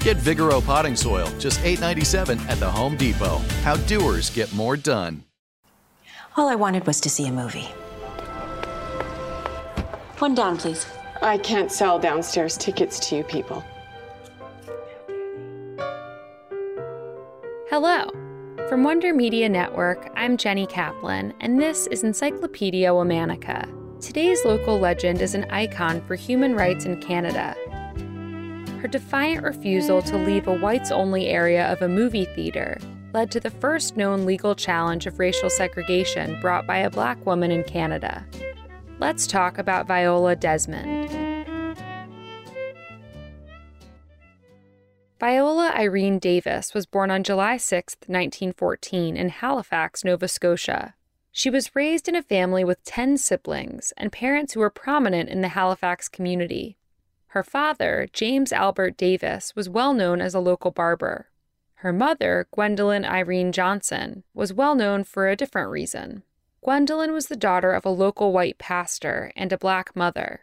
Get Vigoro potting soil, just $8.97 at the Home Depot. How doers get more done. All I wanted was to see a movie. One down, please. I can't sell downstairs tickets to you people. Hello. From Wonder Media Network, I'm Jenny Kaplan, and this is Encyclopedia Womanica. Today's local legend is an icon for human rights in Canada her defiant refusal to leave a whites only area of a movie theater led to the first known legal challenge of racial segregation brought by a black woman in Canada. Let's talk about Viola Desmond. Viola Irene Davis was born on July 6, 1914, in Halifax, Nova Scotia. She was raised in a family with 10 siblings and parents who were prominent in the Halifax community. Her father, James Albert Davis, was well known as a local barber. Her mother, Gwendolyn Irene Johnson, was well known for a different reason. Gwendolyn was the daughter of a local white pastor and a black mother.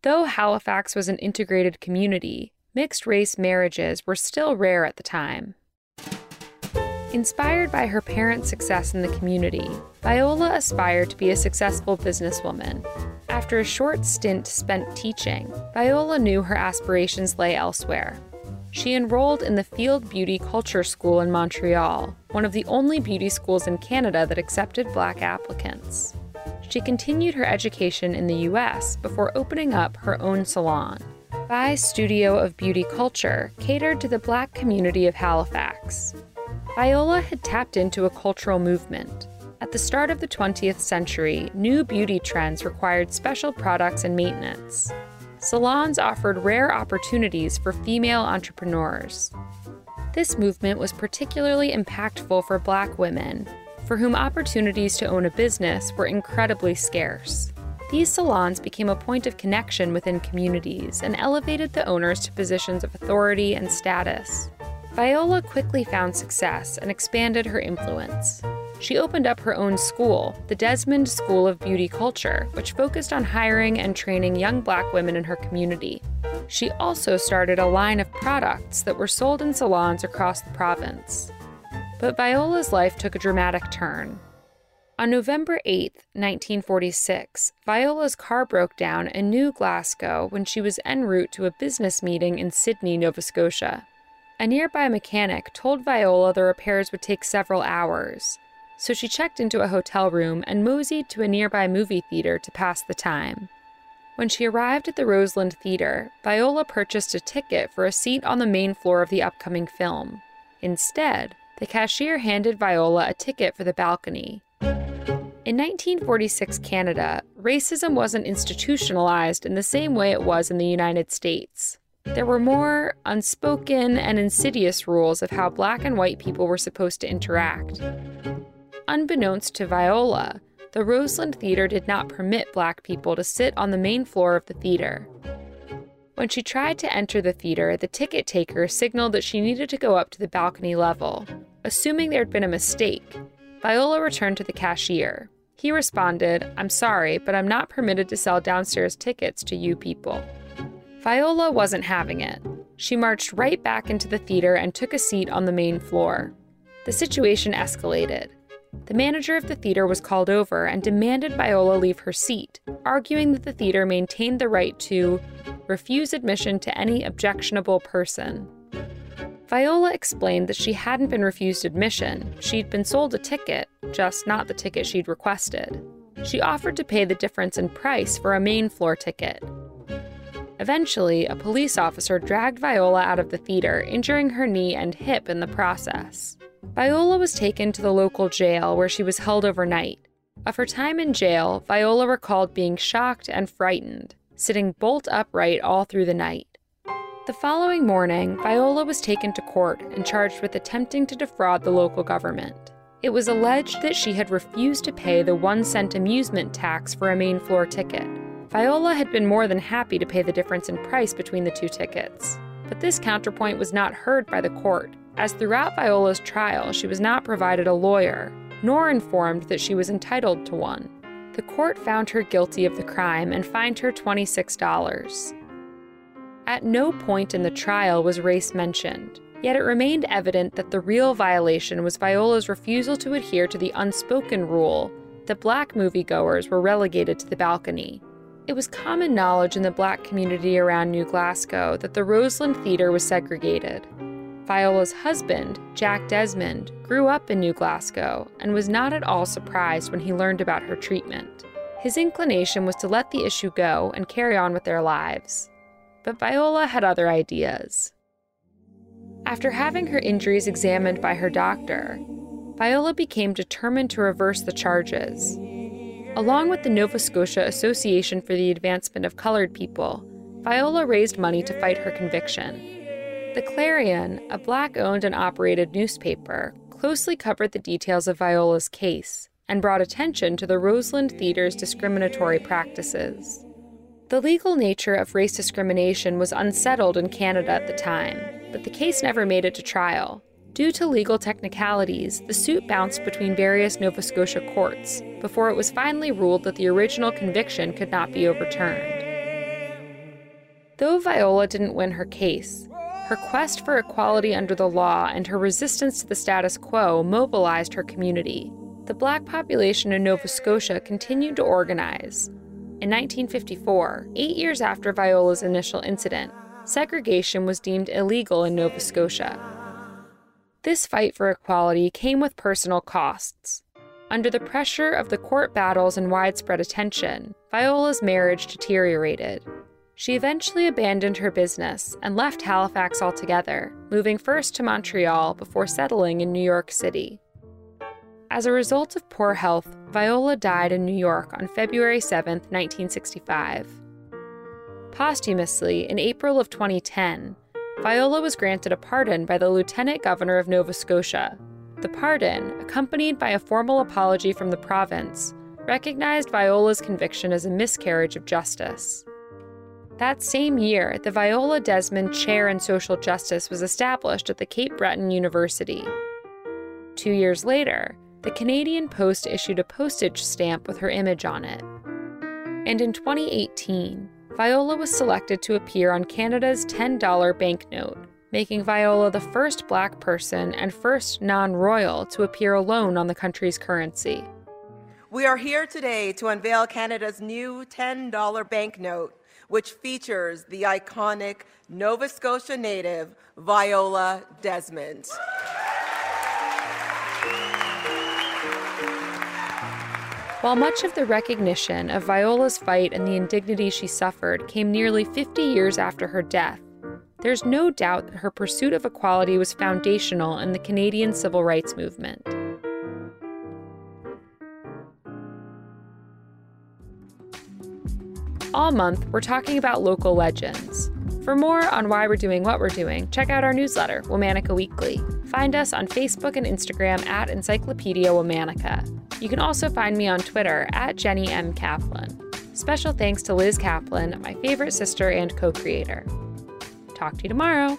Though Halifax was an integrated community, mixed race marriages were still rare at the time. Inspired by her parents' success in the community, Viola aspired to be a successful businesswoman. After a short stint spent teaching, Viola knew her aspirations lay elsewhere. She enrolled in the Field Beauty Culture School in Montreal, one of the only beauty schools in Canada that accepted black applicants. She continued her education in the US before opening up her own salon. Vi's Studio of Beauty Culture catered to the black community of Halifax. Viola had tapped into a cultural movement. At the start of the 20th century, new beauty trends required special products and maintenance. Salons offered rare opportunities for female entrepreneurs. This movement was particularly impactful for black women, for whom opportunities to own a business were incredibly scarce. These salons became a point of connection within communities and elevated the owners to positions of authority and status. Viola quickly found success and expanded her influence. She opened up her own school, the Desmond School of Beauty Culture, which focused on hiring and training young black women in her community. She also started a line of products that were sold in salons across the province. But Viola's life took a dramatic turn. On November 8, 1946, Viola's car broke down in New Glasgow when she was en route to a business meeting in Sydney, Nova Scotia. A nearby mechanic told Viola the repairs would take several hours, so she checked into a hotel room and moseyed to a nearby movie theater to pass the time. When she arrived at the Roseland Theater, Viola purchased a ticket for a seat on the main floor of the upcoming film. Instead, the cashier handed Viola a ticket for the balcony. In 1946 Canada, racism wasn't institutionalized in the same way it was in the United States. There were more unspoken and insidious rules of how black and white people were supposed to interact. Unbeknownst to Viola, the Roseland Theater did not permit black people to sit on the main floor of the theater. When she tried to enter the theater, the ticket taker signaled that she needed to go up to the balcony level. Assuming there had been a mistake, Viola returned to the cashier. He responded, I'm sorry, but I'm not permitted to sell downstairs tickets to you people. Viola wasn't having it. She marched right back into the theater and took a seat on the main floor. The situation escalated. The manager of the theater was called over and demanded Viola leave her seat, arguing that the theater maintained the right to refuse admission to any objectionable person. Viola explained that she hadn't been refused admission, she'd been sold a ticket, just not the ticket she'd requested. She offered to pay the difference in price for a main floor ticket, Eventually, a police officer dragged Viola out of the theater, injuring her knee and hip in the process. Viola was taken to the local jail where she was held overnight. Of her time in jail, Viola recalled being shocked and frightened, sitting bolt upright all through the night. The following morning, Viola was taken to court and charged with attempting to defraud the local government. It was alleged that she had refused to pay the one cent amusement tax for a main floor ticket, Viola had been more than happy to pay the difference in price between the two tickets. But this counterpoint was not heard by the court, as throughout Viola's trial, she was not provided a lawyer, nor informed that she was entitled to one. The court found her guilty of the crime and fined her $26. At no point in the trial was race mentioned, yet it remained evident that the real violation was Viola's refusal to adhere to the unspoken rule that black moviegoers were relegated to the balcony. It was common knowledge in the black community around New Glasgow that the Roseland Theatre was segregated. Viola's husband, Jack Desmond, grew up in New Glasgow and was not at all surprised when he learned about her treatment. His inclination was to let the issue go and carry on with their lives. But Viola had other ideas. After having her injuries examined by her doctor, Viola became determined to reverse the charges Along with the Nova Scotia Association for the Advancement of Colored People, Viola raised money to fight her conviction. The Clarion, a black owned and operated newspaper, closely covered the details of Viola's case and brought attention to the Roseland Theatre's discriminatory practices. The legal nature of race discrimination was unsettled in Canada at the time, but the case never made it to trial, Due to legal technicalities, the suit bounced between various Nova Scotia courts before it was finally ruled that the original conviction could not be overturned. Though Viola didn't win her case, her quest for equality under the law and her resistance to the status quo mobilized her community. The black population in Nova Scotia continued to organize. In 1954, eight years after Viola's initial incident, segregation was deemed illegal in Nova Scotia. This fight for equality came with personal costs. Under the pressure of the court battles and widespread attention, Viola's marriage deteriorated. She eventually abandoned her business and left Halifax altogether, moving first to Montreal before settling in New York City. As a result of poor health, Viola died in New York on February 7, 1965. Posthumously, in April of 2010, Viola was granted a pardon by the Lieutenant Governor of Nova Scotia. The pardon, accompanied by a formal apology from the province, recognized Viola's conviction as a miscarriage of justice. That same year, the Viola Desmond Chair in Social Justice was established at the Cape Breton University. Two years later, the Canadian Post issued a postage stamp with her image on it. And in 2018, Viola was selected to appear on Canada's $10 banknote, making Viola the first black person and first non royal to appear alone on the country's currency. We are here today to unveil Canada's new $10 banknote, which features the iconic Nova Scotia native Viola Desmond. While much of the recognition of Viola's fight and the indignity she suffered came nearly 50 years after her death, there's no doubt that her pursuit of equality was foundational in the Canadian civil rights movement. All month, we're talking about local legends. For more on why we're doing what we're doing, check out our newsletter, Womanica Weekly. Find us on Facebook and Instagram at Encyclopedia Womanica. You can also find me on Twitter at Jenny M. Kaplan. Special thanks to Liz Kaplan, my favorite sister and co creator. Talk to you tomorrow.